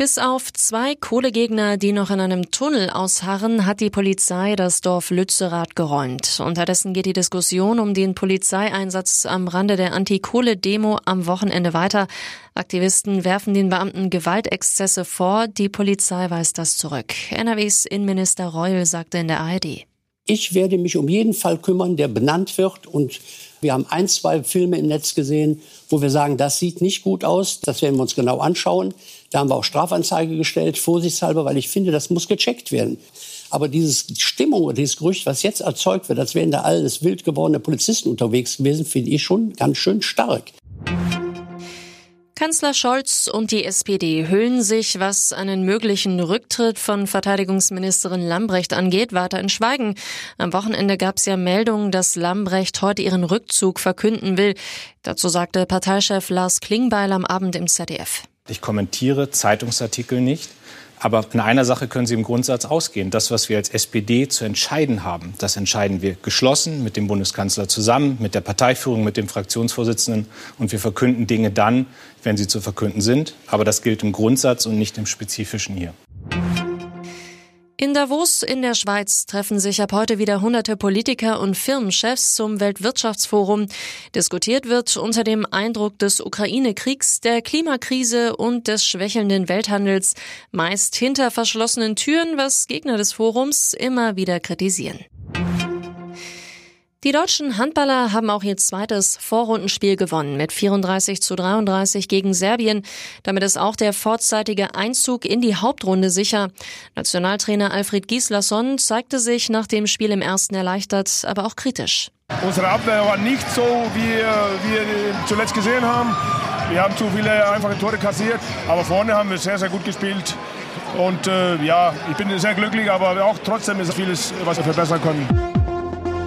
Bis auf zwei Kohlegegner, die noch in einem Tunnel ausharren, hat die Polizei das Dorf Lützerath geräumt. Unterdessen geht die Diskussion um den Polizeieinsatz am Rande der Anti-Kohle-Demo am Wochenende weiter. Aktivisten werfen den Beamten Gewaltexzesse vor, die Polizei weist das zurück. NRWs Innenminister Reul sagte in der ARD. Ich werde mich um jeden Fall kümmern, der benannt wird. Und wir haben ein, zwei Filme im Netz gesehen, wo wir sagen, das sieht nicht gut aus. Das werden wir uns genau anschauen. Da haben wir auch Strafanzeige gestellt, vorsichtshalber, weil ich finde, das muss gecheckt werden. Aber dieses Stimmung oder dieses Gerücht, was jetzt erzeugt wird, als wären da alles wild gewordene Polizisten unterwegs gewesen, finde ich schon ganz schön stark. Kanzler Scholz und die SPD hüllen sich, was einen möglichen Rücktritt von Verteidigungsministerin Lambrecht angeht, weiter in Schweigen. Am Wochenende gab es ja Meldungen, dass Lambrecht heute ihren Rückzug verkünden will. Dazu sagte Parteichef Lars Klingbeil am Abend im ZDF. Ich kommentiere Zeitungsartikel nicht. Aber in einer Sache können Sie im Grundsatz ausgehen. Das, was wir als SPD zu entscheiden haben, das entscheiden wir geschlossen mit dem Bundeskanzler zusammen, mit der Parteiführung, mit dem Fraktionsvorsitzenden. Und wir verkünden Dinge dann, wenn sie zu verkünden sind. Aber das gilt im Grundsatz und nicht im Spezifischen hier. In Davos in der Schweiz treffen sich ab heute wieder hunderte Politiker und Firmenchefs zum Weltwirtschaftsforum. Diskutiert wird unter dem Eindruck des Ukraine-Kriegs, der Klimakrise und des schwächelnden Welthandels, meist hinter verschlossenen Türen, was Gegner des Forums immer wieder kritisieren. Die deutschen Handballer haben auch ihr zweites Vorrundenspiel gewonnen mit 34 zu 33 gegen Serbien. Damit ist auch der vorzeitige Einzug in die Hauptrunde sicher. Nationaltrainer Alfred Gislason zeigte sich nach dem Spiel im ersten erleichtert, aber auch kritisch. Unsere Abwehr war nicht so, wie wir zuletzt gesehen haben. Wir haben zu viele einfache Tore kassiert, aber vorne haben wir sehr, sehr gut gespielt. Und äh, ja, ich bin sehr glücklich, aber auch trotzdem ist vieles, was wir verbessern können.